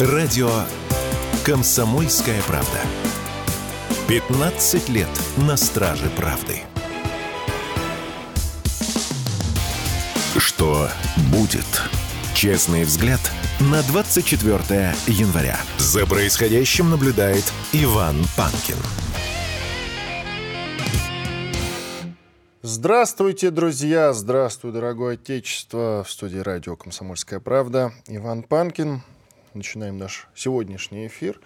Радио «Комсомольская правда». 15 лет на страже правды. Что будет? Честный взгляд на 24 января. За происходящим наблюдает Иван Панкин. Здравствуйте, друзья! Здравствуй, дорогое отечество! В студии радио «Комсомольская правда» Иван Панкин. Начинаем наш сегодняшний эфир.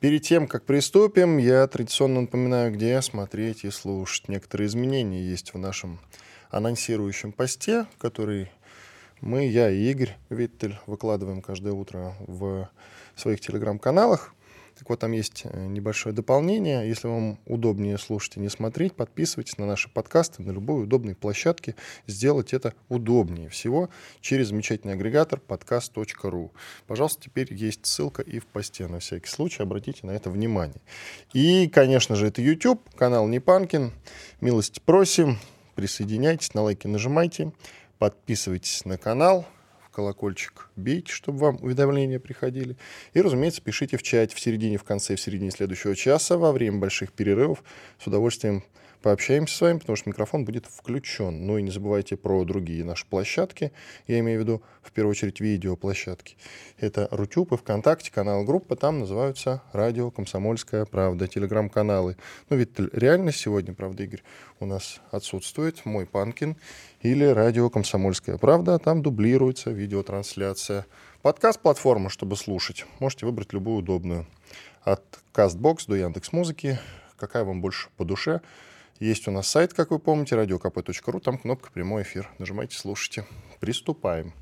Перед тем, как приступим, я традиционно напоминаю, где смотреть и слушать. Некоторые изменения есть в нашем анонсирующем посте, который мы, я и Игорь Виттель выкладываем каждое утро в своих телеграм-каналах. Так вот, там есть э, небольшое дополнение. Если вам удобнее слушать и не смотреть, подписывайтесь на наши подкасты на любой удобной площадке. Сделать это удобнее всего через замечательный агрегатор podcast.ru. Пожалуйста, теперь есть ссылка и в посте. На всякий случай обратите на это внимание. И, конечно же, это YouTube, канал Непанкин. Милости просим. Присоединяйтесь, на лайки нажимайте. Подписывайтесь на канал – колокольчик бейте, чтобы вам уведомления приходили. И, разумеется, пишите в чате в середине, в конце, в середине следующего часа, во время больших перерывов. С удовольствием пообщаемся с вами, потому что микрофон будет включен. Ну и не забывайте про другие наши площадки. Я имею в виду, в первую очередь, видеоплощадки. Это Рутюб и ВКонтакте, канал группы. Там называются «Радио Комсомольская правда», телеграм-каналы. Ну, ведь реально сегодня, правда, Игорь, у нас отсутствует мой Панкин или «Радио Комсомольская правда». Там дублируется видеотрансляция. Подкаст-платформа, чтобы слушать. Можете выбрать любую удобную. От CastBox до Яндекс.Музыки. Какая вам больше по душе. Есть у нас сайт, как вы помните, radiokp.ru, там кнопка «Прямой эфир». Нажимайте, слушайте. Приступаем.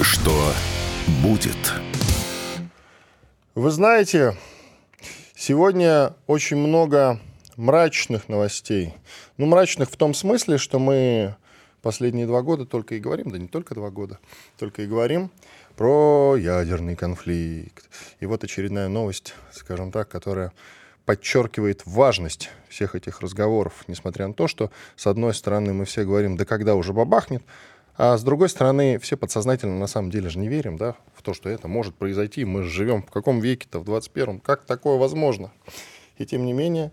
Что будет? Вы знаете, сегодня очень много мрачных новостей. Ну, мрачных в том смысле, что мы последние два года только и говорим, да не только два года, только и говорим про ядерный конфликт. И вот очередная новость, скажем так, которая подчеркивает важность всех этих разговоров, несмотря на то, что, с одной стороны, мы все говорим, да когда уже бабахнет, а с другой стороны, все подсознательно на самом деле же не верим, да, в то, что это может произойти. Мы живем в каком веке-то, в 21-м? Как такое возможно? И тем не менее,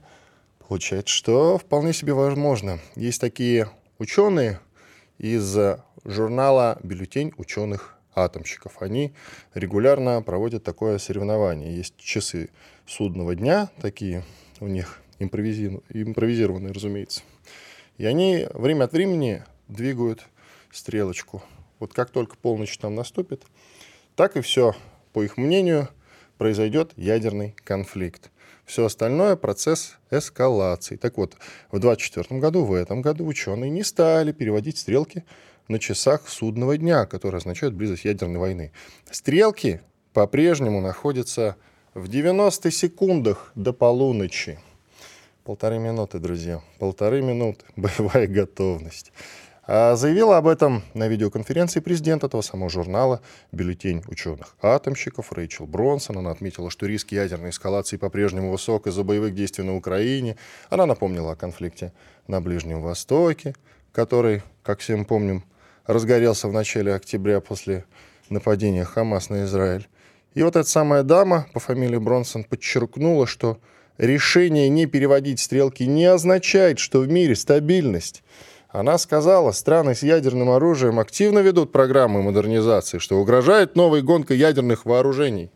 получается, что вполне себе возможно. Есть такие ученые из журнала «Бюллетень ученых атомщиков. Они регулярно проводят такое соревнование. Есть часы судного дня, такие у них импровизированные, разумеется. И они время от времени двигают стрелочку. Вот как только полночь там наступит, так и все, по их мнению, произойдет ядерный конфликт. Все остальное – процесс эскалации. Так вот, в 2024 году, в этом году ученые не стали переводить стрелки на часах судного дня, которые означают близость ядерной войны. Стрелки по-прежнему находятся в 90 секундах до полуночи. Полторы минуты, друзья. Полторы минуты. Боевая готовность. А заявила об этом на видеоконференции президент этого самого журнала «Бюллетень ученых-атомщиков» Рэйчел Бронсон. Она отметила, что риски ядерной эскалации по-прежнему высок из-за боевых действий на Украине. Она напомнила о конфликте на Ближнем Востоке, который, как всем помним, разгорелся в начале октября после нападения Хамас на Израиль. И вот эта самая дама по фамилии Бронсон подчеркнула, что решение не переводить стрелки не означает, что в мире стабильность. Она сказала, страны с ядерным оружием активно ведут программы модернизации, что угрожает новой гонкой ядерных вооружений.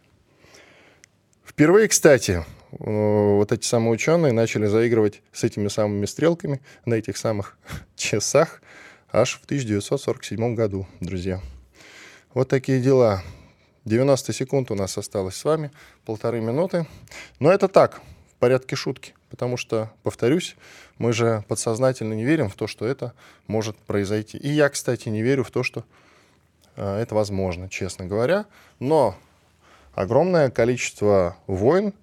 Впервые, кстати, вот эти самые ученые начали заигрывать с этими самыми стрелками на этих самых часах аж в 1947 году, друзья. Вот такие дела. 90 секунд у нас осталось с вами, полторы минуты. Но это так, в порядке шутки, потому что, повторюсь, мы же подсознательно не верим в то, что это может произойти. И я, кстати, не верю в то, что э, это возможно, честно говоря. Но огромное количество войн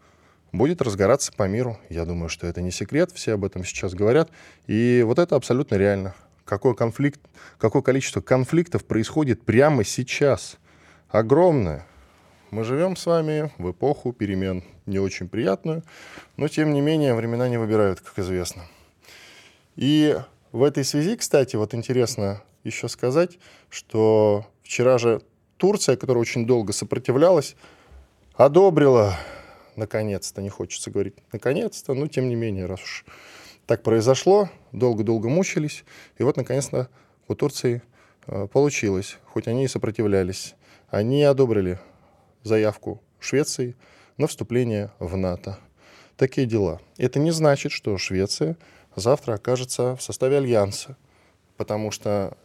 будет разгораться по миру. Я думаю, что это не секрет, все об этом сейчас говорят. И вот это абсолютно реально какой, конфликт, какое количество конфликтов происходит прямо сейчас. Огромное. Мы живем с вами в эпоху перемен, не очень приятную, но тем не менее времена не выбирают, как известно. И в этой связи, кстати, вот интересно еще сказать, что вчера же Турция, которая очень долго сопротивлялась, одобрила, наконец-то, не хочется говорить, наконец-то, но тем не менее, раз уж так произошло, долго-долго мучились, и вот, наконец-то, у Турции э, получилось, хоть они и сопротивлялись. Они одобрили заявку Швеции на вступление в НАТО. Такие дела. Это не значит, что Швеция завтра окажется в составе альянса, потому что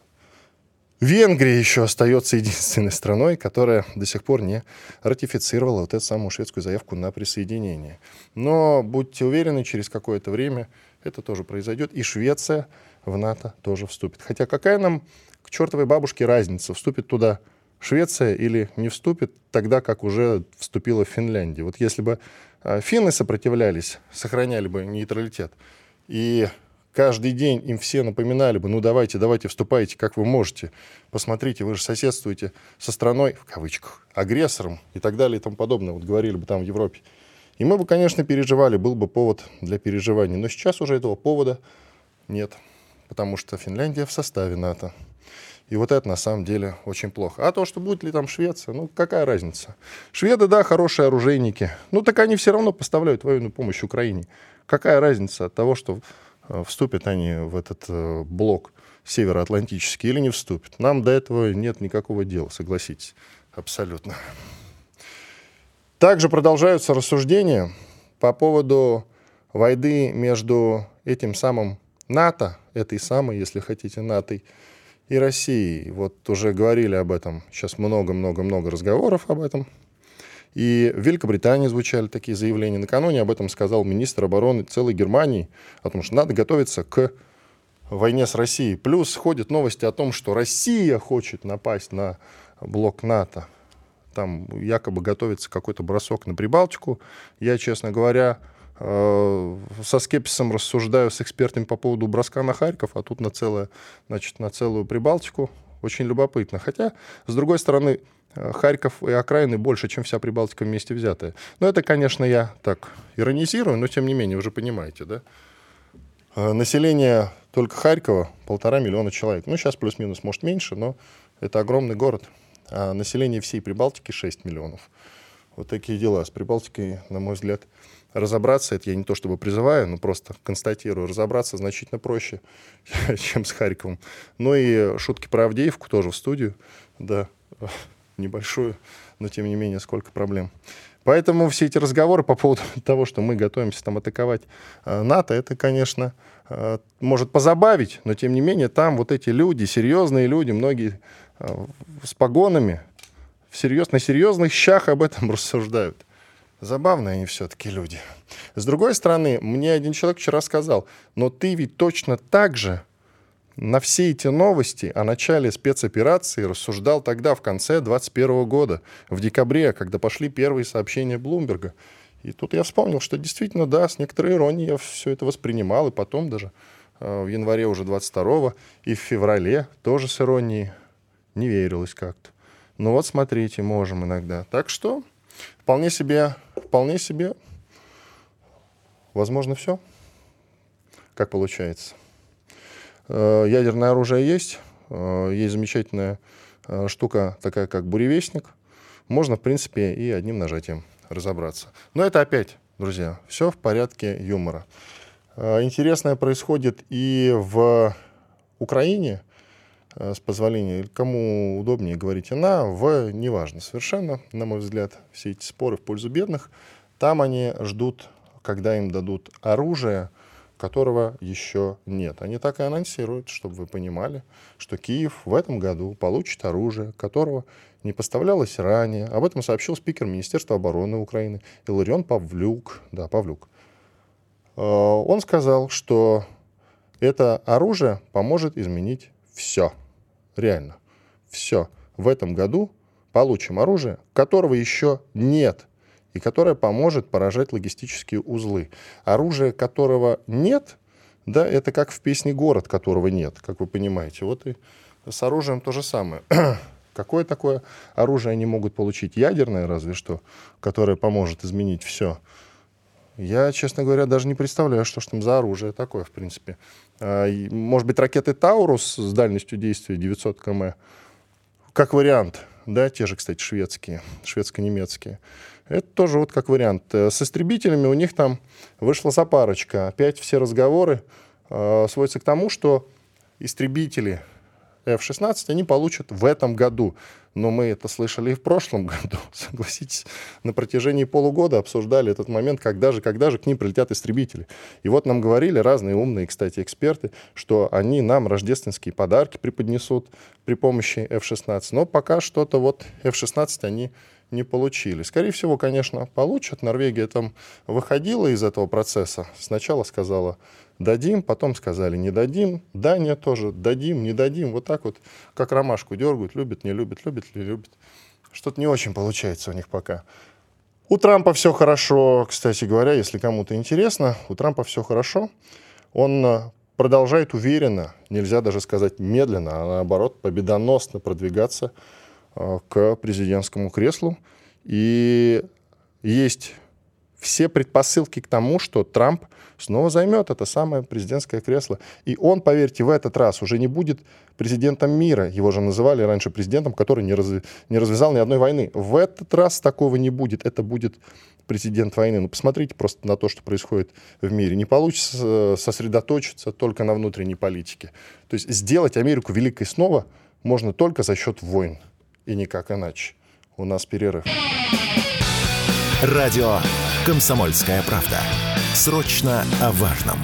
Венгрия еще остается единственной страной, которая до сих пор не ратифицировала вот эту самую шведскую заявку на присоединение. Но будьте уверены, через какое-то время это тоже произойдет, и Швеция в НАТО тоже вступит. Хотя какая нам к чертовой бабушке разница, вступит туда Швеция или не вступит, тогда как уже вступила Финляндия. Вот если бы а, финны сопротивлялись, сохраняли бы нейтралитет, и каждый день им все напоминали бы, ну давайте, давайте, вступайте, как вы можете. Посмотрите, вы же соседствуете со страной, в кавычках, агрессором и так далее и тому подобное. Вот говорили бы там в Европе. И мы бы, конечно, переживали, был бы повод для переживаний. Но сейчас уже этого повода нет, потому что Финляндия в составе НАТО. И вот это на самом деле очень плохо. А то, что будет ли там Швеция, ну какая разница? Шведы, да, хорошие оружейники. Ну так они все равно поставляют военную помощь Украине. Какая разница от того, что вступят они в этот э, блок североатлантический или не вступят. Нам до этого нет никакого дела, согласитесь. Абсолютно. Также продолжаются рассуждения по поводу войны между этим самым НАТО, этой самой, если хотите, НАТО, и Россией. Вот уже говорили об этом, сейчас много-много-много разговоров об этом. И в Великобритании звучали такие заявления. Накануне об этом сказал министр обороны целой Германии, о том, что надо готовиться к войне с Россией. Плюс ходят новости о том, что Россия хочет напасть на блок НАТО. Там якобы готовится какой-то бросок на Прибалтику. Я, честно говоря, э, со скепсисом рассуждаю с экспертами по поводу броска на Харьков, а тут на, целое, значит, на целую Прибалтику. Очень любопытно. Хотя, с другой стороны, Э, Харьков и окраины больше, чем вся Прибалтика вместе взятая. Но это, конечно, я так иронизирую, но тем не менее, вы же понимаете, да? Э, население только Харькова полтора миллиона человек. Ну, сейчас плюс-минус, может, меньше, но это огромный город. А население всей Прибалтики 6 миллионов. Вот такие дела. С Прибалтикой, на мой взгляд, разобраться, это я не то чтобы призываю, но просто констатирую, разобраться значительно проще, чем с Харьковом. Ну и шутки про Авдеевку тоже в студию, да, небольшую, но тем не менее сколько проблем. Поэтому все эти разговоры по поводу того, что мы готовимся там атаковать э, НАТО, это, конечно, э, может позабавить, но тем не менее там вот эти люди, серьезные люди, многие э, с погонами, всерьез, на серьезных щах об этом рассуждают. Забавные они все-таки люди. С другой стороны, мне один человек вчера сказал, но ты ведь точно так же на все эти новости о начале спецоперации рассуждал тогда, в конце 2021 года, в декабре, когда пошли первые сообщения Блумберга. И тут я вспомнил, что действительно, да, с некоторой иронией я все это воспринимал, и потом даже э, в январе уже 22 и в феврале тоже с иронией не верилось как-то. Ну вот смотрите, можем иногда. Так что вполне себе, вполне себе, возможно, все, как получается. Э, ядерное оружие есть, э, есть замечательная э, штука, такая как буревестник. Можно, в принципе, и одним нажатием разобраться. Но это опять, друзья, все в порядке юмора. Интересное происходит и в Украине, с позволения, кому удобнее говорить она, в, неважно совершенно, на мой взгляд, все эти споры в пользу бедных, там они ждут, когда им дадут оружие, которого еще нет. Они так и анонсируют, чтобы вы понимали, что Киев в этом году получит оружие, которого не поставлялось ранее. Об этом сообщил спикер Министерства обороны Украины Иларион Павлюк. Да, Павлюк. Э, он сказал, что это оружие поможет изменить все. Реально. Все. В этом году получим оружие, которого еще нет – и которая поможет поражать логистические узлы. Оружие, которого нет, да, это как в песне «Город», которого нет, как вы понимаете. Вот и с оружием то же самое. Какое такое оружие они могут получить? Ядерное разве что, которое поможет изменить все. Я, честно говоря, даже не представляю, что ж там за оружие такое, в принципе. А, может быть, ракеты «Таурус» с дальностью действия 900 км? Как вариант. да, те же, кстати, шведские, шведско-немецкие. Это тоже вот как вариант. Э, с истребителями у них там вышла запарочка. Опять все разговоры э, сводятся к тому, что истребители F-16 они получат в этом году. Но мы это слышали и в прошлом году. Согласитесь, на протяжении полугода обсуждали этот момент, когда же, когда же к ним прилетят истребители. И вот нам говорили разные умные, кстати, эксперты, что они нам рождественские подарки преподнесут при помощи F-16. Но пока что-то вот F-16 они не получили. Скорее всего, конечно, получат. Норвегия там выходила из этого процесса. Сначала сказала, дадим, потом сказали, не дадим. Дания тоже, дадим, не дадим. Вот так вот, как ромашку дергают, любят, не любят, любят, не любят. Что-то не очень получается у них пока. У Трампа все хорошо, кстати говоря, если кому-то интересно, у Трампа все хорошо. Он э, продолжает уверенно, нельзя даже сказать медленно, а наоборот победоносно продвигаться э, к президентскому креслу. И есть все предпосылки к тому, что Трамп снова займет это самое президентское кресло. И он, поверьте, в этот раз уже не будет президентом мира. Его же называли раньше президентом, который не, раз, не развязал ни одной войны. В этот раз такого не будет. Это будет президент войны. Ну, посмотрите просто на то, что происходит в мире. Не получится э, сосредоточиться только на внутренней политике. То есть сделать Америку великой снова можно только за счет войн. И никак иначе. У нас перерыв. Радио «Комсомольская правда». Срочно о важном.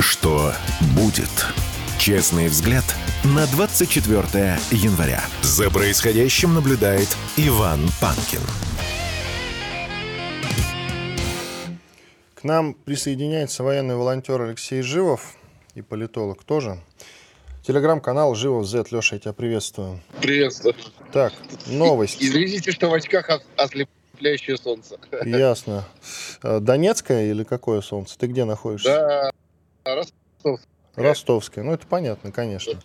Что будет? Честный взгляд на 24 января. За происходящим наблюдает Иван Панкин. К нам присоединяется военный волонтер Алексей Живов и политолог тоже. Телеграм-канал Живов Z. Леша, я тебя приветствую. Приветствую. Так, новость. Извините, что в очках ослепляющее солнце. Ясно. Э, Донецкое или какое солнце? Ты где находишься? Да, Ростовское. Ростовское. Ну, это понятно, конечно.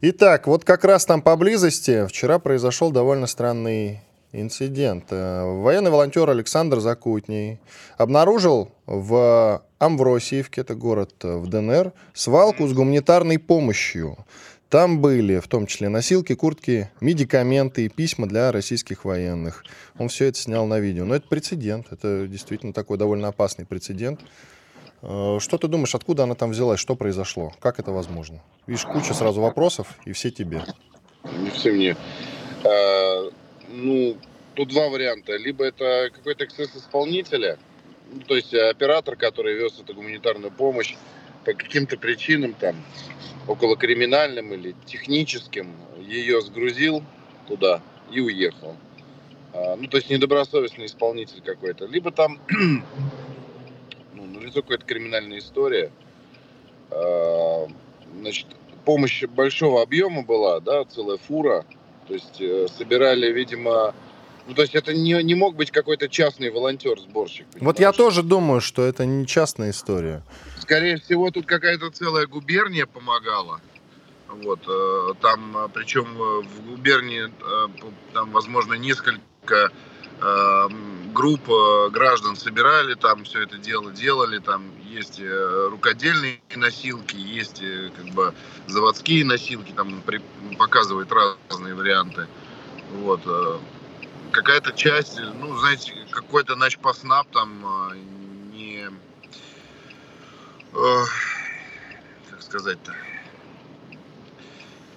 Итак, вот как раз там поблизости вчера произошел довольно странный инцидент. Э, военный волонтер Александр Закутний обнаружил в Амвросиевке, это город э, в ДНР, свалку с гуманитарной помощью. Там были в том числе носилки, куртки, медикаменты и письма для российских военных. Он все это снял на видео. Но это прецедент, это действительно такой довольно опасный прецедент. Э, что ты думаешь, откуда она там взялась, что произошло, как это возможно? Видишь, куча сразу вопросов, и все тебе. Не все мне. А, ну, тут два варианта. Либо это какой-то эксцесс исполнителя, ну, то есть оператор, который вез эту гуманитарную помощь по каким-то причинам, там, около криминальным или техническим, ее сгрузил туда и уехал. А, ну, то есть недобросовестный исполнитель какой-то. Либо там, ну, налицо какая-то криминальная история. А, значит, помощь большого объема была, да, целая фура, то есть э, собирали, видимо, ну, то есть это не, не мог быть какой-то частный волонтер-сборщик. Вот я тоже думаю, что это не частная история. Скорее всего, тут какая-то целая губерния помогала. Вот, э, там, э, причем в губернии, там, возможно, несколько групп граждан собирали, там все это дело делали, там есть рукодельные носилки, есть как бы заводские носилки, там показывают разные варианты. Вот. Э, какая-то часть, ну, знаете, какой-то начпоснап там э. Э, как сказать-то?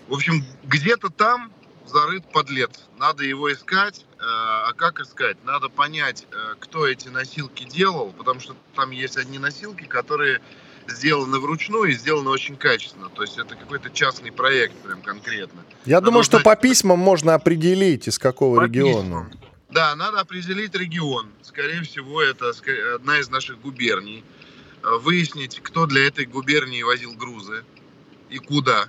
В общем, где-то там зарыт подлец. Надо его искать. А как искать? Надо понять, кто эти носилки делал, потому что там есть одни носилки, которые сделаны вручную и сделаны очень качественно. То есть это какой-то частный проект прям конкретно. Я надо думаю, что по письмам можно определить, из какого по региона. Письмам. Да, надо определить регион. Скорее всего, это одна из наших губерний. Выяснить, кто для этой губернии возил грузы и куда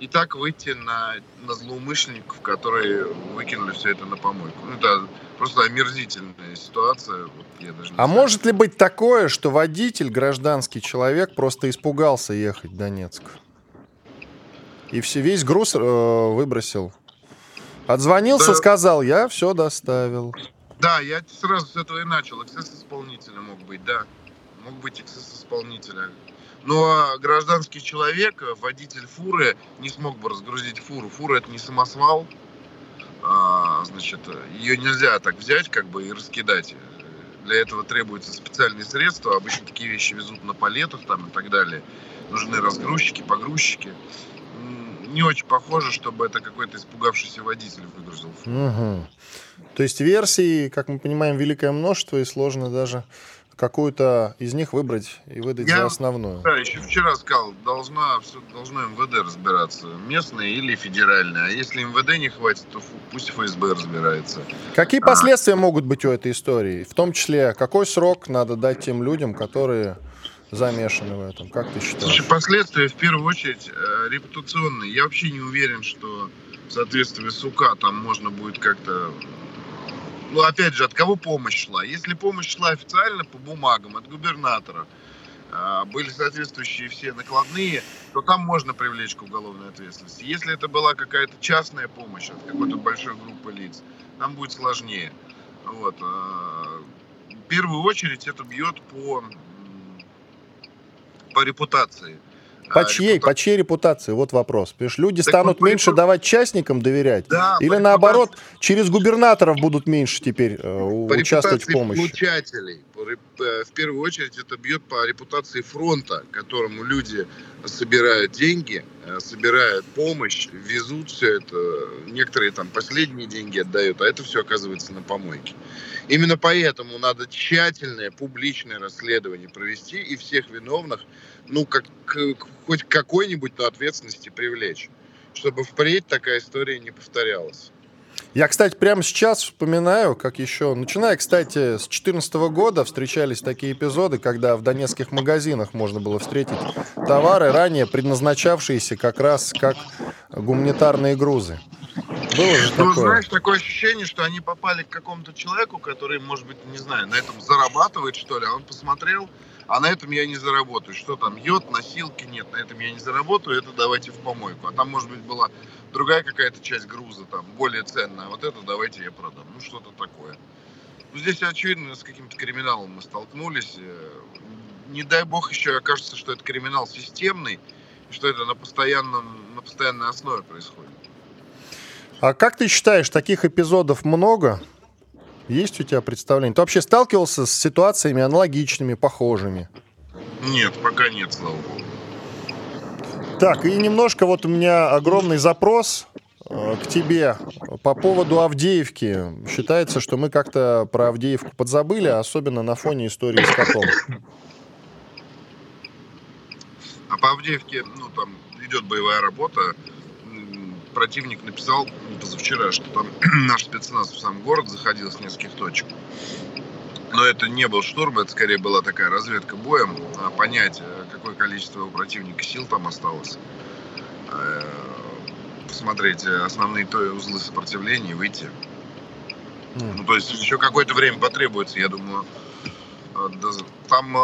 и так выйти на, на злоумышленников, которые выкинули все это на помойку. Ну, это просто омерзительная ситуация. Вот я даже а знаю. может ли быть такое, что водитель, гражданский человек, просто испугался ехать в Донецк? И все, весь груз э, выбросил. Отзвонился, да. сказал, я все доставил. Да, я сразу с этого и начал. Эксцесс исполнителя мог быть, да. Мог быть эксцесс исполнителя. Но гражданский человек, водитель фуры, не смог бы разгрузить фуру. Фура это не самосвал, а, значит, ее нельзя так взять как бы и раскидать. Для этого требуются специальные средства. Обычно такие вещи везут на палетах там и так далее. Нужны разгрузчики, погрузчики. Не очень похоже, чтобы это какой-то испугавшийся водитель выгрузил. Угу. То есть версий, как мы понимаем, великое множество, и сложно даже какую-то из них выбрать и выдать Я, за основную. Да, еще вчера сказал, должна, все, должно МВД разбираться, местное или федеральное. А если МВД не хватит, то пусть ФСБ разбирается. Какие а. последствия могут быть у этой истории? В том числе, какой срок надо дать тем людям, которые замешаны в этом? Как ты считаешь? Слушай, последствия в первую очередь э, репутационные. Я вообще не уверен, что в соответствии с УК там можно будет как-то ну, опять же, от кого помощь шла? Если помощь шла официально по бумагам от губернатора, а, были соответствующие все накладные, то там можно привлечь к уголовной ответственности. Если это была какая-то частная помощь от какой-то большой группы лиц, там будет сложнее. Вот. А, в первую очередь это бьет по, по репутации. По чьей, репута... по чьей репутации? Вот вопрос. Понимаешь, люди так станут вот, меньше репут... давать частникам доверять? Да, Или наоборот, репутации... через губернаторов будут меньше теперь э, участвовать в помощи? получателей. Э, в первую очередь это бьет по репутации фронта, которому люди собирают деньги, э, собирают помощь, везут все это. Некоторые там последние деньги отдают, а это все оказывается на помойке. Именно поэтому надо тщательное публичное расследование провести и всех виновных ну, как, хоть какой-нибудь на ответственности привлечь, чтобы впредь такая история не повторялась. Я, кстати, прямо сейчас вспоминаю, как еще, начиная, кстати, с 2014 года встречались такие эпизоды, когда в донецких магазинах можно было встретить товары, ранее предназначавшиеся как раз как гуманитарные грузы. Было же ну, такое. знаешь, такое ощущение, что они попали к какому-то человеку, который, может быть, не знаю, на этом зарабатывает, что ли, а он посмотрел, а на этом я не заработаю. Что там, йод, носилки, нет, на этом я не заработаю, это давайте в помойку. А там, может быть, была другая какая-то часть груза, там, более ценная, вот это давайте я продам. Ну, что-то такое. Ну, здесь, очевидно, с каким-то криминалом мы столкнулись. Э, не дай бог еще окажется, что это криминал системный, что это на, постоянном, на постоянной основе происходит. А как ты считаешь, таких эпизодов много? Есть у тебя представление? Ты вообще сталкивался с ситуациями аналогичными, похожими? Нет, пока нет, слава богу. Так, и немножко вот у меня огромный запрос э, к тебе по поводу Авдеевки. Считается, что мы как-то про Авдеевку подзабыли, особенно на фоне истории с котом. А по Авдеевке, ну, там идет боевая работа противник написал позавчера, что там наш спецназ в сам город заходил с нескольких точек. Но это не был штурм, это скорее была такая разведка боем, а понять, какое количество у противника сил там осталось, э, посмотреть основные то узлы сопротивления и выйти. Mm. Ну, то есть еще какое-то время потребуется, я думаю. Там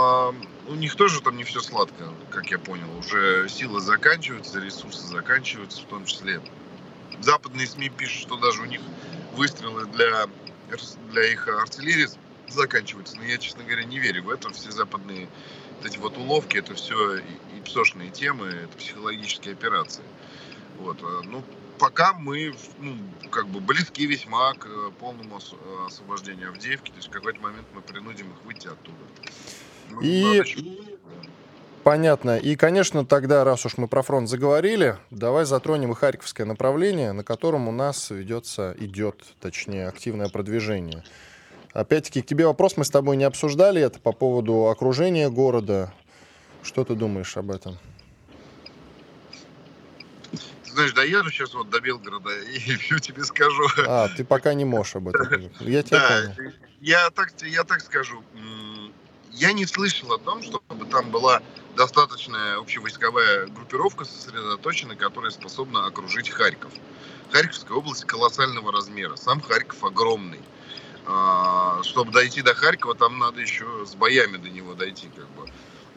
у них тоже там не все сладко, как я понял. Уже силы заканчиваются, ресурсы заканчиваются, в том числе западные СМИ пишут, что даже у них выстрелы для, для их артиллерии заканчиваются. Но я, честно говоря, не верю в это. Все западные вот эти вот уловки, это все и, псошные темы, это психологические операции. Вот. А, ну, пока мы ну, как бы близки весьма к полному освобождению Авдеевки. То есть в какой-то момент мы принудим их выйти оттуда. Ну, и... Понятно. И, конечно, тогда, раз уж мы про фронт заговорили, давай затронем и Харьковское направление, на котором у нас ведется, идет, точнее, активное продвижение. Опять-таки, к тебе вопрос, мы с тобой не обсуждали это по поводу окружения города. Что ты думаешь об этом? знаешь, доеду сейчас вот до Белгорода и все тебе скажу. А, ты пока не можешь об этом. Я тебя да, понял. Я так, я так скажу. Я не слышал о том, чтобы там была достаточная общевойсковая группировка сосредоточена, которая способна окружить Харьков. Харьковская область колоссального размера. Сам Харьков огромный. А, чтобы дойти до Харькова, там надо еще с боями до него дойти. Как бы.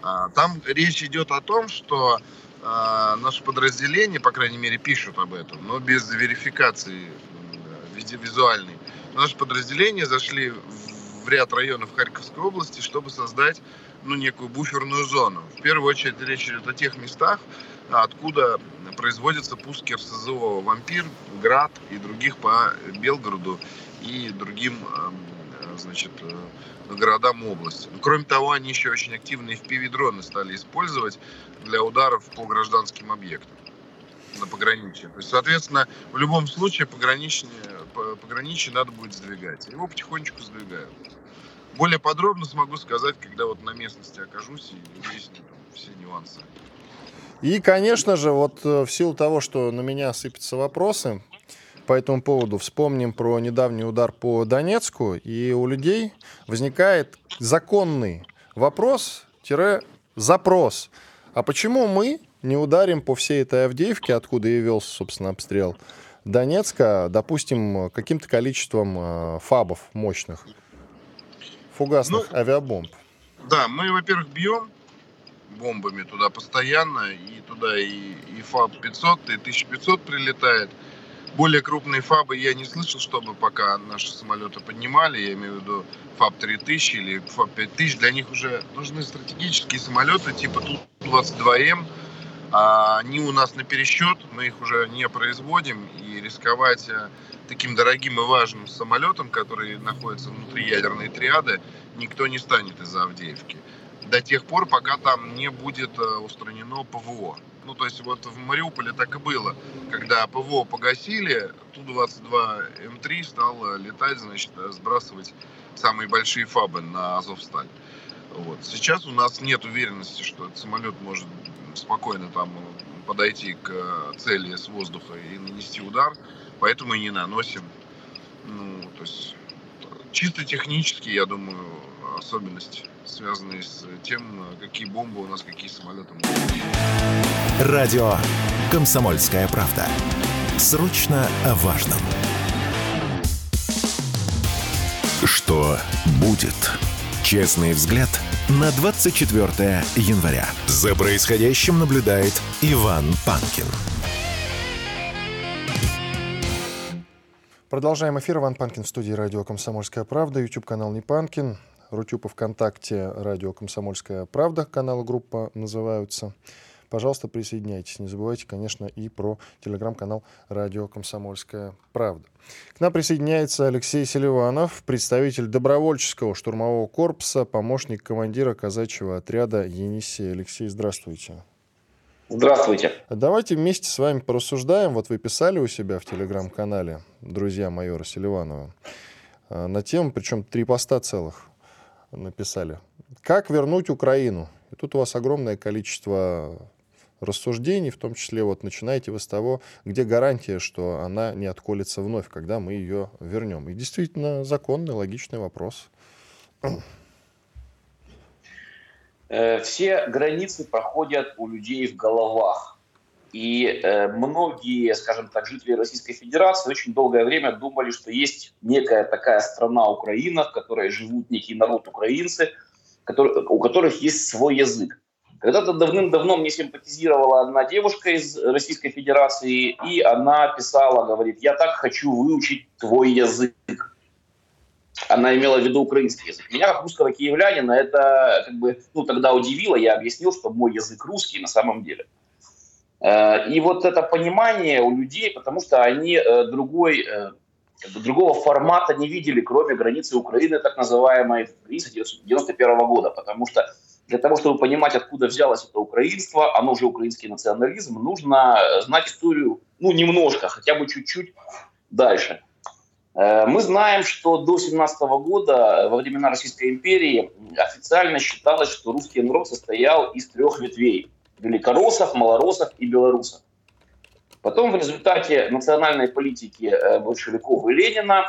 А, там речь идет о том, что а, наше подразделение, по крайней мере, пишут об этом, но без верификации визуальной. Наши подразделения зашли в ряд районов Харьковской области, чтобы создать ну, некую буферную зону. В первую очередь речь идет о тех местах, откуда производятся пуски РСЗО «Вампир», «Град» и других по Белгороду и другим эм, значит, э, городам области. Кроме того, они еще очень активно FPV-дроны стали использовать для ударов по гражданским объектам на пограничье. То есть, соответственно, в любом случае пограничье, пограничье надо будет сдвигать. Его потихонечку сдвигают. Более подробно смогу сказать, когда вот на местности окажусь и выясню все нюансы. И, конечно же, вот э, в силу того, что на меня сыпятся вопросы по этому поводу, вспомним про недавний удар по Донецку, и у людей возникает законный вопрос-запрос. А почему мы не ударим по всей этой Авдеевке, откуда и велся, собственно, обстрел Донецка, допустим, каким-то количеством э, фабов мощных, фугасных ну, авиабомб? Да, мы, во-первых, бьем бомбами туда постоянно, и туда и, и ФАБ-500, и 1500 прилетает. Более крупные ФАБы я не слышал, чтобы пока наши самолеты поднимали, я имею в виду ФАБ-3000 или ФАБ-5000, для них уже нужны стратегические самолеты типа Ту-22М, а они у нас на пересчет, мы их уже не производим, и рисковать э, таким дорогим и важным самолетом, который находится внутри ядерной триады, никто не станет из-за Авдеевки. До тех пор, пока там не будет э, устранено ПВО. Ну, то есть вот в Мариуполе так и было. Когда ПВО погасили, Ту-22М3 стал летать, значит, сбрасывать самые большие фабы на Азовсталь. Вот. Сейчас у нас нет уверенности, что этот самолет может спокойно там подойти к цели с воздуха и нанести удар, поэтому и не наносим. Ну, то есть чисто технически, я думаю, особенности связанные с тем, какие бомбы у нас, какие самолеты. Радио «Комсомольская правда». Срочно о важном. Что будет? Честный взгляд на 24 января. За происходящим наблюдает Иван Панкин. Продолжаем эфир. Иван Панкин в студии радио «Комсомольская правда». YouTube-канал «Непанкин». Рутюпа ВКонтакте, радио «Комсомольская правда», каналы группа называются. Пожалуйста, присоединяйтесь. Не забывайте, конечно, и про телеграм-канал «Радио Комсомольская правда». К нам присоединяется Алексей Селиванов, представитель добровольческого штурмового корпуса, помощник командира казачьего отряда «Енисей». Алексей, здравствуйте. Здравствуйте. Давайте вместе с вами порассуждаем. Вот вы писали у себя в телеграм-канале «Друзья майора Селиванова» э, на тему, причем три поста целых написали. Как вернуть Украину? И тут у вас огромное количество рассуждений, в том числе вот начинаете вы с того, где гарантия, что она не отколется вновь, когда мы ее вернем. И действительно законный, логичный вопрос. Э, все границы проходят у людей в головах. И э, многие, скажем так, жители Российской Федерации очень долгое время думали, что есть некая такая страна Украина, в которой живут некий народ украинцы, который, у которых есть свой язык. Когда-то давным-давно мне симпатизировала одна девушка из Российской Федерации, и она писала, говорит, я так хочу выучить твой язык. Она имела в виду украинский язык. Меня, как русского киевлянина, это как бы, ну, тогда удивило. Я объяснил, что мой язык русский на самом деле – и вот это понимание у людей, потому что они э, другой, э, другого формата не видели, кроме границы Украины, так называемой границы 91 года. Потому что для того, чтобы понимать, откуда взялось это украинство, оно уже украинский национализм, нужно знать историю, ну, немножко, хотя бы чуть-чуть дальше. Мы знаем, что до 17 года, во времена Российской империи, официально считалось, что русский народ состоял из трех ветвей – великороссов, малороссов и белорусов. Потом в результате национальной политики э, большевиков и Ленина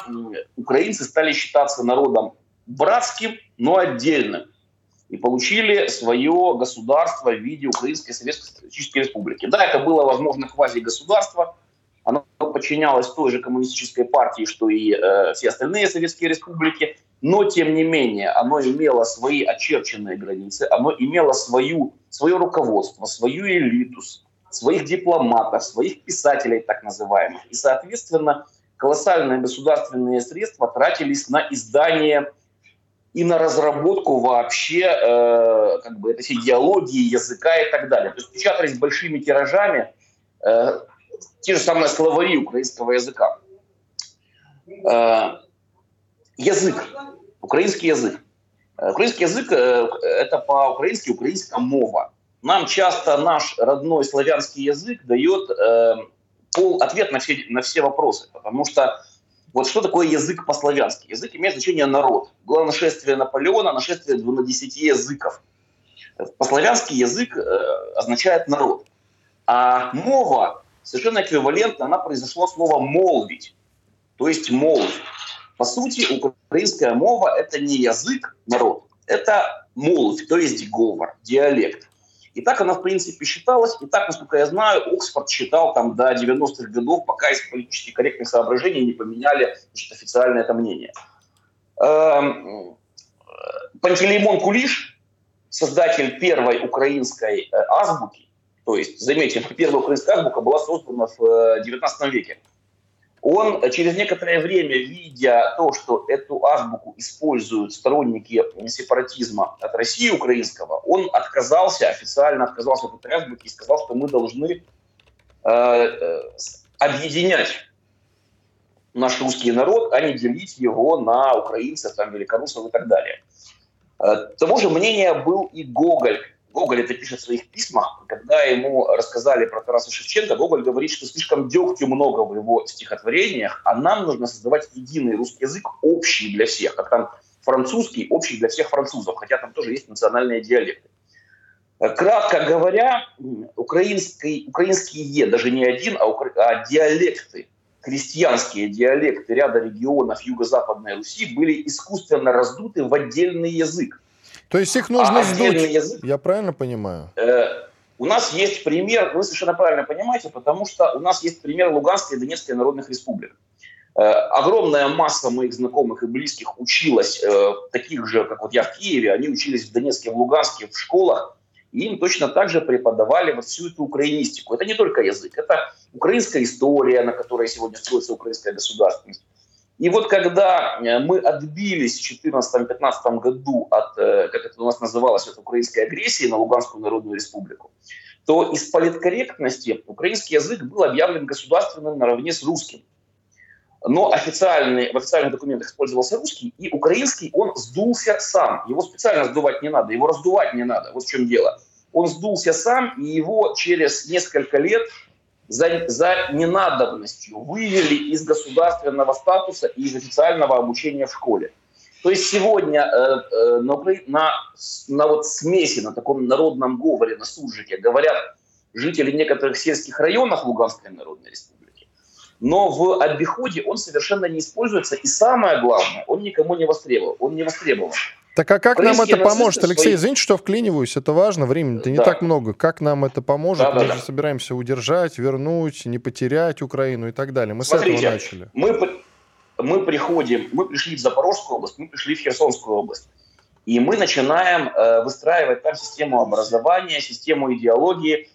украинцы стали считаться народом братским, но отдельным. И получили свое государство в виде Украинской Советской Социалистической Республики. Да, это было, возможно, квази-государство. Оно подчинялось той же коммунистической партии, что и э, все остальные советские республики. Но, тем не менее, оно имело свои очерченные границы, оно имело свою, свое руководство, свою элиту, своих дипломатов, своих писателей так называемых. И, соответственно, колоссальные государственные средства тратились на издание и на разработку вообще э, как бы этой идеологии, языка и так далее. То есть печатались большими тиражами э, те же самые словари украинского языка. Э, язык, украинский язык. Э, украинский язык э, – это по-украински украинская мова. Нам часто наш родной славянский язык дает э, пол, ответ на все, на все вопросы, потому что вот что такое язык по-славянски? Язык имеет значение народ. Было нашествие Наполеона, нашествие 12 языков. По-славянски язык э, означает народ. А мова совершенно эквивалентно, она произошла слово «молвить», то есть молвь. По сути, украинская мова – это не язык, народ, это молвь, то есть говор, диалект. И так она, в принципе, считалась. И так, насколько я знаю, Оксфорд считал там до 90-х годов, пока из политически корректных соображений не поменяли значит, официальное это мнение. Эм, Пантелеймон Кулиш, создатель первой украинской э, азбуки, то есть, заметьте, первая украинская азбука была создана в 19 э, веке. Он через некоторое время, видя то, что эту азбуку используют сторонники сепаратизма от России украинского, он отказался, официально отказался от этой азбуки и сказал, что мы должны э, э, объединять наш русский народ, а не делить его на украинцев, там, великорусов и так далее. Э, того же мнения был и Гоголь, Гоголь это пишет в своих письмах. Когда ему рассказали про Тараса Шевченко, Гоголь говорит, что слишком дегтю много в его стихотворениях, а нам нужно создавать единый русский язык, общий для всех, как там французский, общий для всех французов, хотя там тоже есть национальные диалекты. Кратко говоря, украинский, украинские, даже не один, а, а диалекты, крестьянские диалекты ряда регионов Юго-Западной Руси были искусственно раздуты в отдельный язык. То есть их нужно а сдуть, язык, я правильно понимаю? Э, у нас есть пример, вы совершенно правильно понимаете, потому что у нас есть пример Луганской и Донецкой народных республик. Э, огромная масса моих знакомых и близких училась, э, таких же, как вот я в Киеве, они учились в Донецке, в Луганске, в школах, и им точно так же преподавали вот всю эту украинистику. Это не только язык, это украинская история, на которой сегодня строится украинская государственность. И вот когда э, мы отбились в 2014-2015 году от, э, как это у нас называлось, от украинской агрессии на Луганскую Народную Республику, то из политкорректности украинский язык был объявлен государственным наравне с русским. Но официальный, в официальных документах использовался русский, и украинский он сдулся сам. Его специально сдувать не надо, его раздувать не надо. Вот в чем дело. Он сдулся сам, и его через несколько лет за, за ненадобностью вывели из государственного статуса и из официального обучения в школе. То есть сегодня э, э, на, на, вот смеси, на таком народном говоре, на суржике говорят жители некоторых сельских районов Луганской Народной Республики, но в обиходе он совершенно не используется, и самое главное, он никому не востребован. Он не востребован. Так а как нам это поможет? Алексей, свои... извините, что вклиниваюсь, это важно, времени-то не да. так много. Как нам это поможет? Да, да, Мы да. же собираемся удержать, вернуть, не потерять Украину и так далее. Мы Смотрите, с этого начали. Мы, мы приходим, мы пришли в Запорожскую область, мы пришли в Херсонскую область. И мы начинаем э, выстраивать там систему образования, систему идеологии,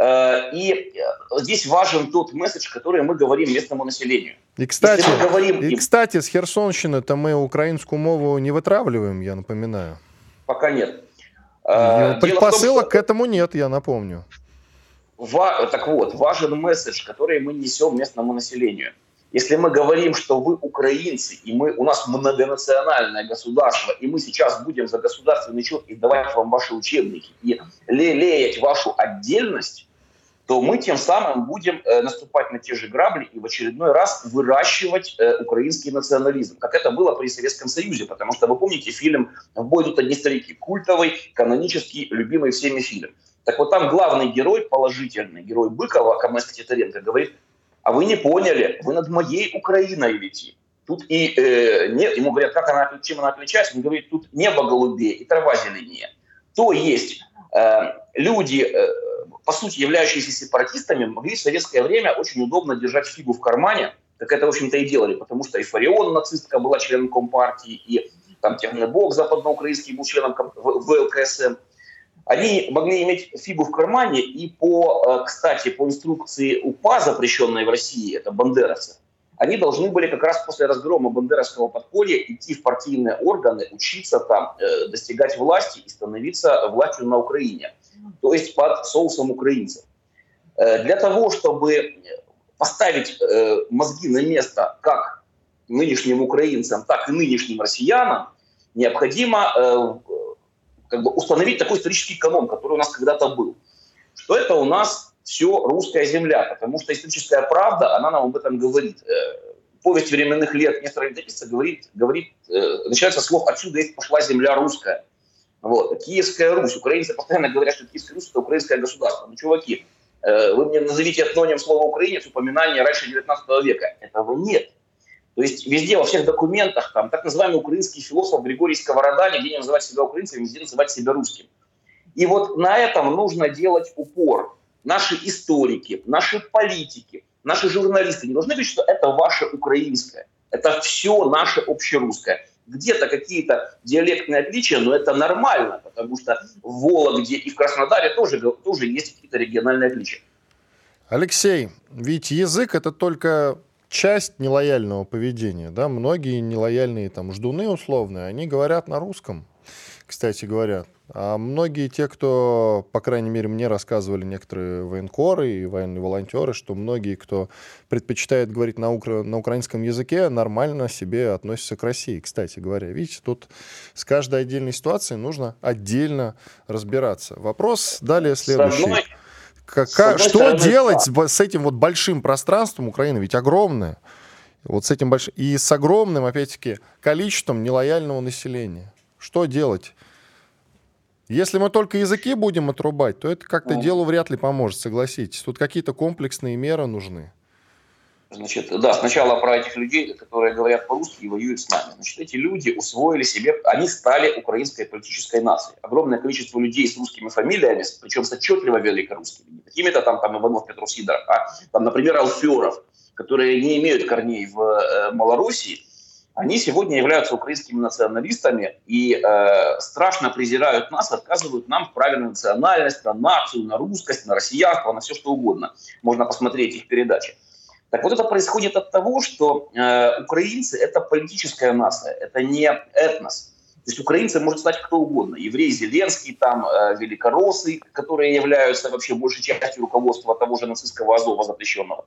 и э, здесь важен тот месседж, который мы говорим местному населению. И кстати, говорим и, им, кстати, с Херсонщины-то мы украинскую мову не вытравливаем, я напоминаю. Пока нет. Э, предпосылок том, что... к этому нет, я напомню. Ва... Так вот, важен месседж, который мы несем местному населению. Если мы говорим, что вы украинцы, и мы, у нас многонациональное государство, и мы сейчас будем за государственный счет и давать вам ваши учебники, и лелеять вашу отдельность, то мы тем самым будем э, наступать на те же грабли и в очередной раз выращивать э, украинский национализм, как это было при Советском Союзе, потому что вы помните фильм «В бой идут одни старики», культовый, канонический, любимый всеми фильм. Так вот там главный герой, положительный герой Быкова, Каменский Титаренко, говорит, а вы не поняли, вы над моей Украиной летите. Тут и э, нет, ему говорят, как она, чем она отличается, он говорит, тут небо голубее и трава зеленее. То есть э, люди, э, по сути, являющиеся сепаратистами, могли в советское время очень удобно держать фигу в кармане, как это, в общем-то, и делали, потому что и Фарион, нацистка, была членом Компартии, и там Технобок, западноукраинский, был членом ВЛКСМ. Они могли иметь фигу в кармане, и по, э, кстати, по инструкции УПА, запрещенной в России, это бандеровцы, они должны были как раз после разгрома бандеровского подполья идти в партийные органы, учиться там, э, достигать власти и становиться властью на Украине. То есть под соусом украинцев. Э, для того, чтобы поставить э, мозги на место как нынешним украинцам, так и нынешним россиянам, необходимо э, как бы установить такой исторический канон, который у нас когда-то был. Что это у нас все русская земля, потому что историческая правда, она нам об этом говорит. Повесть временных лет Нестора Летописца говорит, говорит начинается с слов «отсюда есть пошла земля русская». Вот. Киевская Русь. Украинцы постоянно говорят, что Киевская Русь – это украинское государство. Ну, чуваки, э, вы мне назовите этноним слова «украинец» упоминание раньше 19 века. Этого нет. То есть везде, во всех документах, там, так называемый украинский философ Григорий Сковорода нигде не называть себя украинцем, нигде называть себя русским. И вот на этом нужно делать упор наши историки, наши политики, наши журналисты не должны говорить, что это ваше украинское. Это все наше общерусское. Где-то какие-то диалектные отличия, но это нормально, потому что в Вологде и в Краснодаре тоже, тоже есть какие-то региональные отличия. Алексей, ведь язык это только часть нелояльного поведения. Да? Многие нелояльные там ждуны условные, они говорят на русском, кстати говоря. А многие те, кто, по крайней мере, мне рассказывали некоторые военкоры и военные волонтеры, что многие, кто предпочитает говорить на, укра... на украинском языке, нормально себе относятся к России. Кстати говоря, видите, тут с каждой отдельной ситуацией нужно отдельно разбираться. Вопрос далее следующий. Как, что стороны, делать да. с этим вот большим пространством Украины? Ведь огромное. Вот с этим большим... И с огромным, опять-таки, количеством нелояльного населения. Что делать? Если мы только языки будем отрубать, то это как-то ну, делу вряд ли поможет, согласитесь. Тут какие-то комплексные меры нужны. Значит, да, сначала про этих людей, которые говорят по-русски и воюют с нами. Значит, эти люди усвоили себе, они стали украинской политической нацией. Огромное количество людей с русскими фамилиями, причем с отчетливо великорусскими. Не какими-то там, там Иванов, Петров, Сидоров, а там, например, Алферов, которые не имеют корней в э, Малоруссии, они сегодня являются украинскими националистами и э, страшно презирают нас, отказывают нам в праве на национальность, на нацию, на русскость, на россиянство, на все что угодно. Можно посмотреть их передачи. Так вот это происходит от того, что э, украинцы – это политическая нация, это не этнос. То есть украинцы может стать кто угодно. Еврей Зеленский, там, э, великороссы, которые являются вообще большей частью руководства того же нацистского Азова запрещенного.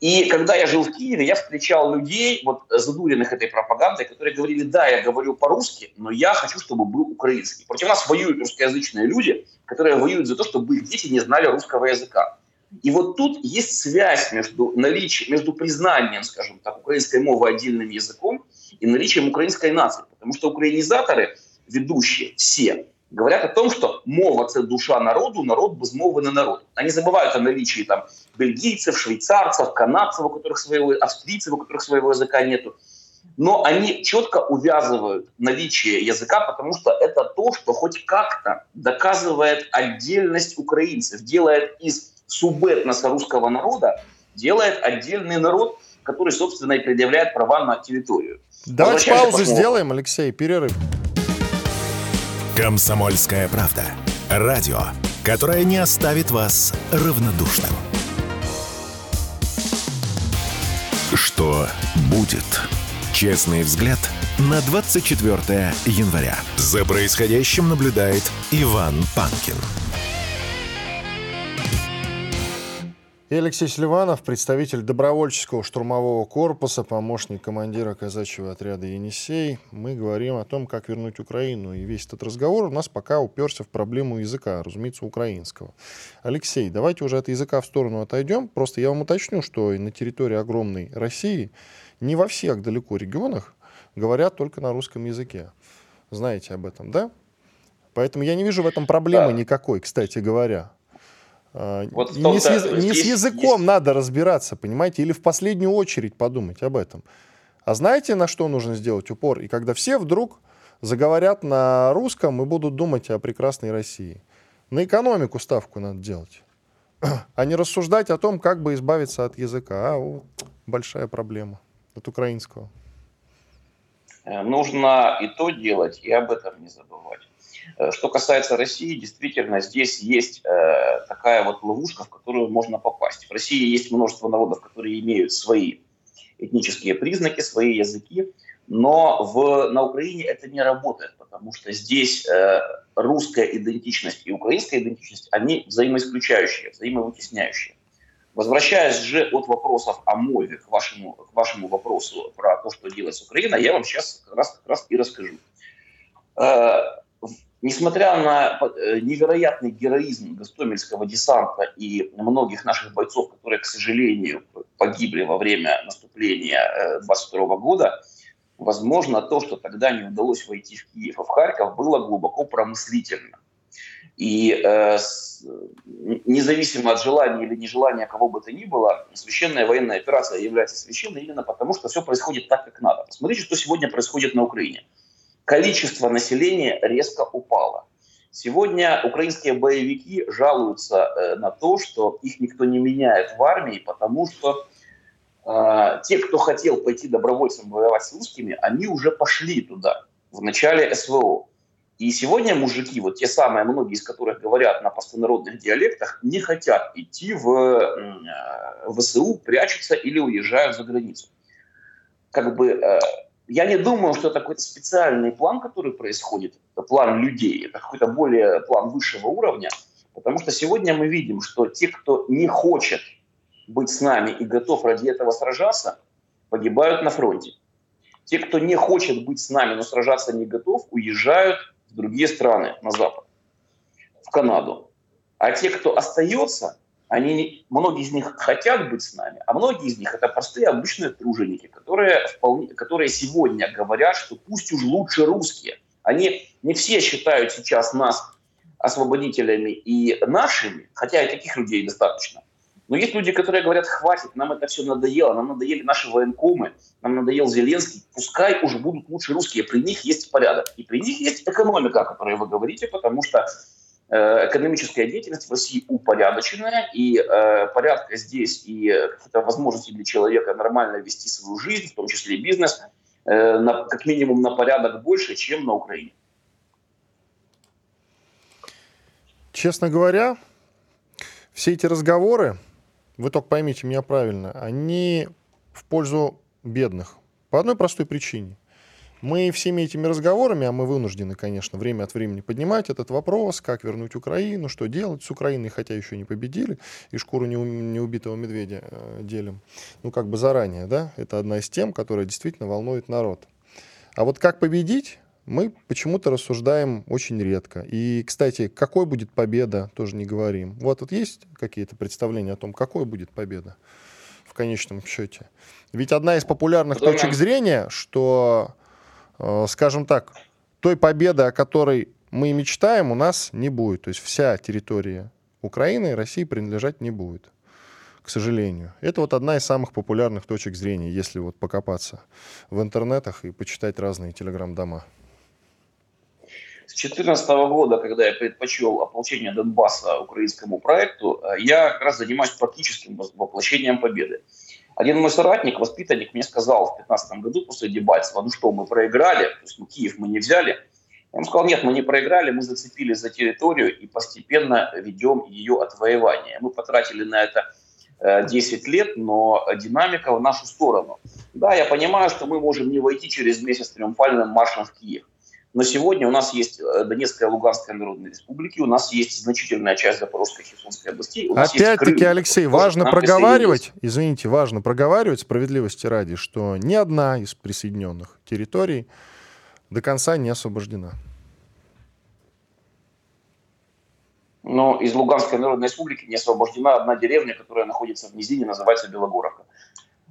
И когда я жил в Киеве, я встречал людей, вот задуренных этой пропагандой, которые говорили, да, я говорю по-русски, но я хочу, чтобы был украинский. Против нас воюют русскоязычные люди, которые воюют за то, чтобы их дети не знали русского языка. И вот тут есть связь между наличием, между признанием, скажем так, украинской мовы отдельным языком и наличием украинской нации. Потому что украинизаторы, ведущие, все, говорят о том, что мова – це душа народу, народ без мови не народ. Они забывают о наличии там бельгийцев, швейцарцев, канадцев, у которых своего, австрийцев, у которых своего языка нету. Но они четко увязывают наличие языка, потому что это то, что хоть как-то доказывает отдельность украинцев, делает из субэтноса русского народа, делает отдельный народ, который, собственно, и предъявляет права на территорию. Давайте паузу сделаем, Алексей, перерыв. Комсомольская правда. Радио, которое не оставит вас равнодушным. Что будет? Честный взгляд на 24 января. За происходящим наблюдает Иван Панкин. И Алексей Селиванов, представитель добровольческого штурмового корпуса, помощник командира казачьего отряда «Енисей». Мы говорим о том, как вернуть Украину. И весь этот разговор у нас пока уперся в проблему языка, разумеется, украинского. Алексей, давайте уже от языка в сторону отойдем. Просто я вам уточню, что на территории огромной России не во всех далеко регионах говорят только на русском языке. Знаете об этом, да? Поэтому я не вижу в этом проблемы да. никакой, кстати говоря. А, вот не, с, не с языком есть... надо разбираться, понимаете, или в последнюю очередь подумать об этом. А знаете, на что нужно сделать упор? И когда все вдруг заговорят на русском и будут думать о прекрасной России. На экономику ставку надо делать, а не рассуждать о том, как бы избавиться от языка. А вот, большая проблема от украинского. Э, нужно и то делать, и об этом не забывать. Э, что касается России, действительно, здесь есть э, такая вот ловушка, в которую можно попасть. В России есть множество народов, которые имеют свои этнические признаки, свои языки. Но в, на Украине это не работает, потому что здесь э, русская идентичность и украинская идентичность, они взаимоисключающие, взаимовытесняющие. Возвращаясь же от вопросов о мове к вашему, к вашему вопросу про то, что делает Украина, я вам сейчас как раз, как раз и расскажу. Э, несмотря на э, невероятный героизм Гастомельского десанта и многих наших бойцов, которые, к сожалению, погибли во время наступления 22 э, года, Возможно, то, что тогда не удалось войти в Киев и в Харьков, было глубоко промыслительно. И э, с, независимо от желания или нежелания кого бы то ни было, священная военная операция является священной именно потому, что все происходит так, как надо. Посмотрите, что сегодня происходит на Украине. Количество населения резко упало. Сегодня украинские боевики жалуются э, на то, что их никто не меняет в армии, потому что а, те, кто хотел пойти добровольцем воевать с русскими, они уже пошли туда в начале СВО. И сегодня мужики, вот те самые, многие из которых говорят на простонародных диалектах, не хотят идти в э, ВСУ, прячутся или уезжают за границу. Как бы э, я не думаю, что это какой-то специальный план, который происходит, это план людей, это какой-то более план высшего уровня, потому что сегодня мы видим, что те, кто не хочет быть с нами и готов ради этого сражаться, погибают на фронте. Те, кто не хочет быть с нами, но сражаться не готов, уезжают в другие страны, на Запад, в Канаду. А те, кто остается, они, многие из них хотят быть с нами, а многие из них это простые обычные труженики, которые, вполне, которые сегодня говорят, что пусть уж лучше русские. Они не все считают сейчас нас освободителями и нашими, хотя и таких людей достаточно. Но есть люди, которые говорят, хватит, нам это все надоело, нам надоели наши военкомы, нам надоел Зеленский, пускай уже будут лучше русские, при них есть порядок. И при них есть экономика, о которой вы говорите, потому что экономическая деятельность в России упорядоченная, и э, порядка здесь, и какие-то возможности для человека нормально вести свою жизнь, в том числе и бизнес, э, на, как минимум на порядок больше, чем на Украине. Честно говоря, все эти разговоры, вы только поймите меня правильно, они в пользу бедных. По одной простой причине. Мы всеми этими разговорами, а мы вынуждены, конечно, время от времени поднимать этот вопрос, как вернуть Украину, что делать с Украиной, хотя еще не победили, и шкуру неубитого медведя э, делим. Ну, как бы заранее, да? Это одна из тем, которая действительно волнует народ. А вот как победить, мы почему-то рассуждаем очень редко. И, кстати, какой будет победа, тоже не говорим. Вот тут есть какие-то представления о том, какой будет победа в конечном счете. Ведь одна из популярных Думаю. точек зрения, что, скажем так, той победы, о которой мы мечтаем, у нас не будет. То есть вся территория Украины и России принадлежать не будет к сожалению. Это вот одна из самых популярных точек зрения, если вот покопаться в интернетах и почитать разные телеграм-дома. С 2014 года, когда я предпочел ополчение Донбасса украинскому проекту, э, я как раз занимаюсь практическим воплощением победы. Один мой соратник, воспитанник, мне сказал в 2015 году после Дебальцева, ну что, мы проиграли, то есть ну, Киев мы не взяли. Ему сказал, нет, мы не проиграли, мы зацепились за территорию и постепенно ведем ее отвоевание. Мы потратили на это 10 э, лет, но динамика в нашу сторону. Да, я понимаю, что мы можем не войти через месяц триумфальным маршем в Киев. Но сегодня у нас есть э, Донецкая Луганская народные республики, у нас есть значительная часть Запорожской и Херсонской областей. Опять-таки, Алексей, важно проговаривать, извините, важно проговаривать справедливости ради, что ни одна из присоединенных территорий до конца не освобождена. Но из Луганской Народной Республики не освобождена одна деревня, которая находится в низине, называется Белогоровка.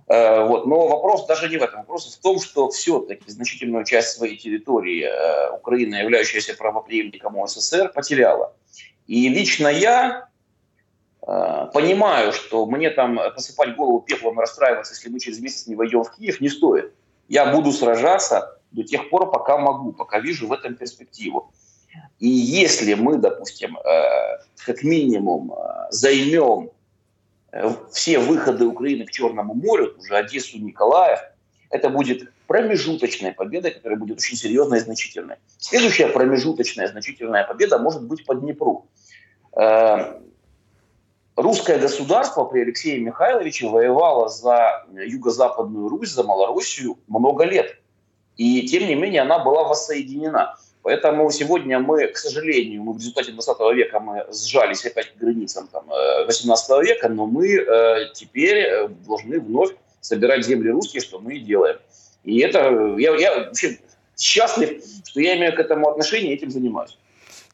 Э, вот. Но вопрос даже не в этом. Вопрос в том, что все-таки значительную часть своей территории э, Украина, являющаяся правоприемником ОССР, потеряла. И лично я э, понимаю, что мне там посыпать голову пеплом и расстраиваться, если мы через месяц не войдем в Киев, не стоит. Я буду сражаться до тех пор, пока могу, пока вижу в этом перспективу. И если мы, допустим, как минимум займем все выходы Украины к Черному морю, уже Одессу, Николаев, это будет промежуточная победа, которая будет очень серьезная и значительная. Следующая промежуточная значительная победа может быть по Днепру. Э, русское государство при Алексее Михайловиче воевало за юго-западную Русь, за Малороссию много лет. И тем не менее она была воссоединена. Поэтому сегодня мы, к сожалению, мы в результате 20 века мы сжались опять к границам там, 18 э, века, но мы э, теперь э, должны вновь собирать земли русские, что мы и делаем. И это я, я вообще счастлив, что я имею к этому отношение и этим занимаюсь.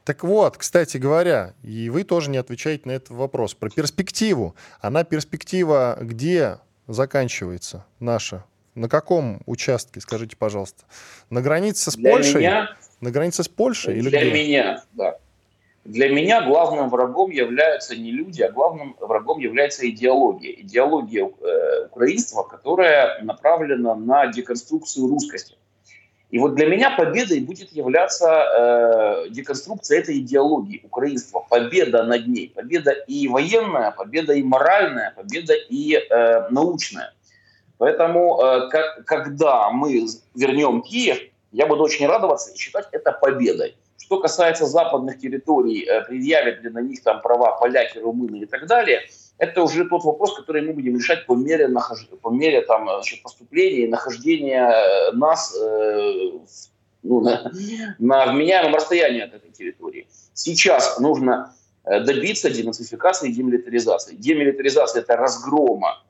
Так вот, кстати говоря, и вы тоже не отвечаете на этот вопрос про перспективу. Она перспектива где заканчивается наша? На каком участке, скажите, пожалуйста? На границе с Для Польшей? Меня, на границе с Польшей? Для или где? меня, да. Для меня главным врагом являются не люди, а главным врагом является идеология. Идеология э, украинства, которая направлена на деконструкцию русскости. И вот для меня победой будет являться э, деконструкция этой идеологии украинства, победа над ней, победа и военная, победа и моральная, победа и э, научная. Поэтому, э, как, когда мы вернем Киев, я буду очень радоваться и считать это победой. Что касается западных территорий, э, предъявят ли на них там права поляки, румыны и так далее – это уже тот вопрос, который мы будем решать по мере, нахож... по мере там, значит, поступления и нахождения э, нас э, ну, на, на вменяемом расстоянии от этой территории. Сейчас нужно э, добиться денацификации и демилитаризации. Демилитаризация – это разгрома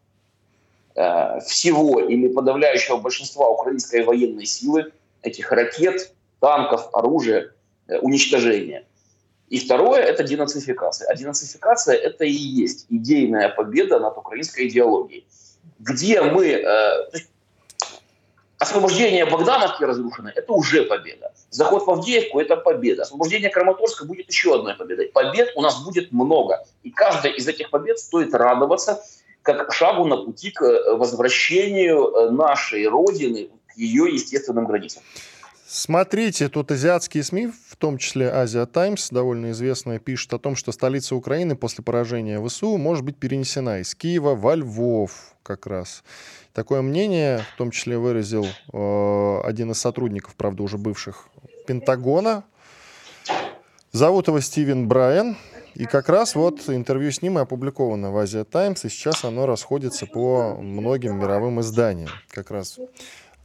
э, всего или подавляющего большинства украинской военной силы, этих ракет, танков, оружия, э, уничтожения. И второе – это денацификация. А денацификация – это и есть идейная победа над украинской идеологией. Где мы… Э, освобождение Богдановки разрушено – это уже победа. Заход в Авдеевку – это победа. Освобождение Краматорска будет еще одной победой. Побед у нас будет много. И каждая из этих побед стоит радоваться как шагу на пути к э, возвращению э, нашей Родины ее естественным границам. Смотрите, тут азиатские СМИ, в том числе Азия Таймс, довольно известная, пишет о том, что столица Украины после поражения ВСУ может быть перенесена из Киева во Львов как раз. Такое мнение в том числе выразил э, один из сотрудников, правда, уже бывших Пентагона. Зовут его Стивен Брайан. И как раз вот интервью с ним и опубликовано в Азия Таймс, и сейчас оно расходится по многим мировым изданиям. Как раз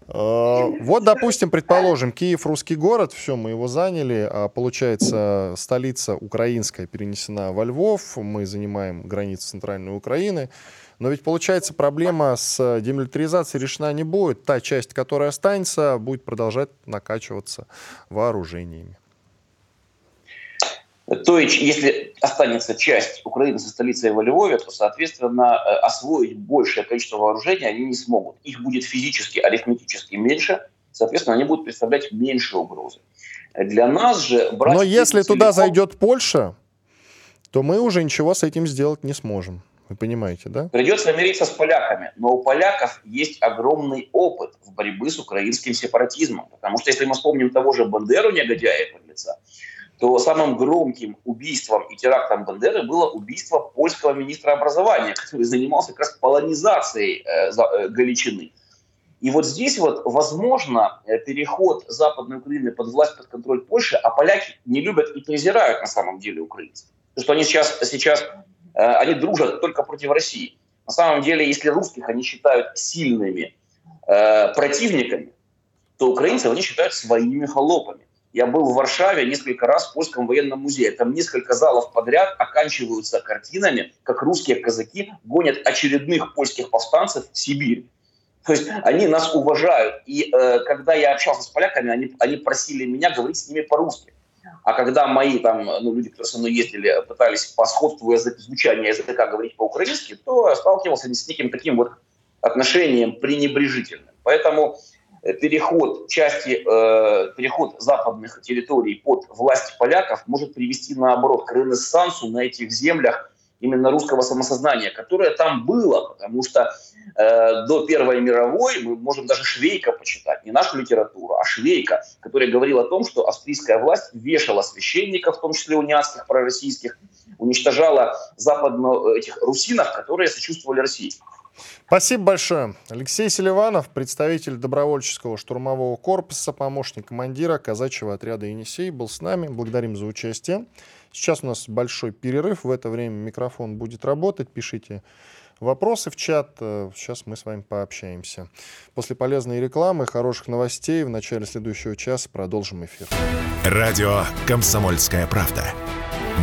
вот, допустим, предположим, Киев русский город, все, мы его заняли, а получается столица украинская перенесена во Львов, мы занимаем границу центральной Украины, но ведь получается проблема с демилитаризацией решена не будет, та часть, которая останется, будет продолжать накачиваться вооружениями. То есть, если останется часть Украины со столицей во Львове, то, соответственно, э, освоить большее количество вооружений они не смогут. Их будет физически, арифметически меньше, соответственно, они будут представлять меньше угрозы. Для нас же... Брать Но если целиком... туда зайдет Польша, то мы уже ничего с этим сделать не сможем. Вы понимаете, да? Придется мириться с поляками. Но у поляков есть огромный опыт в борьбе с украинским сепаратизмом. Потому что если мы вспомним того же Бандеру, негодяя лица, то самым громким убийством и терактом Бандеры было убийство польского министра образования, который занимался как раз полонизацией э, э, Галичины. И вот здесь вот, возможно, э, переход Западной Украины под власть, под контроль Польши, а поляки не любят и презирают на самом деле украинцев. Потому что они сейчас, сейчас они дружат только против России. На самом деле, если русских они считают сильными э, противниками, то украинцев они считают своими холопами. Я был в Варшаве несколько раз в Польском военном музее. Там несколько залов подряд оканчиваются картинами, как русские казаки гонят очередных польских повстанцев в Сибирь. То есть они нас уважают. И э, когда я общался с поляками, они, они просили меня говорить с ними по-русски. А когда мои там, ну, люди, которые со мной ездили, пытались по сходству языка, звучания языка говорить по-украински, то сталкивался с неким таким вот отношением пренебрежительным. Поэтому переход части, э, переход западных территорий под власть поляков может привести, наоборот, к ренессансу на этих землях именно русского самосознания, которое там было, потому что э, до Первой мировой мы можем даже Швейка почитать, не нашу литературу, а Швейка, который говорил о том, что австрийская власть вешала священников, в том числе униатских, пророссийских, уничтожала западно этих русинов, которые сочувствовали России. Спасибо большое. Алексей Селиванов, представитель добровольческого штурмового корпуса, помощник командира казачьего отряда «Енисей», был с нами. Благодарим за участие. Сейчас у нас большой перерыв. В это время микрофон будет работать. Пишите вопросы в чат. Сейчас мы с вами пообщаемся. После полезной рекламы, хороших новостей в начале следующего часа продолжим эфир. Радио «Комсомольская правда».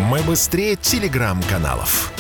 Мы быстрее телеграм-каналов.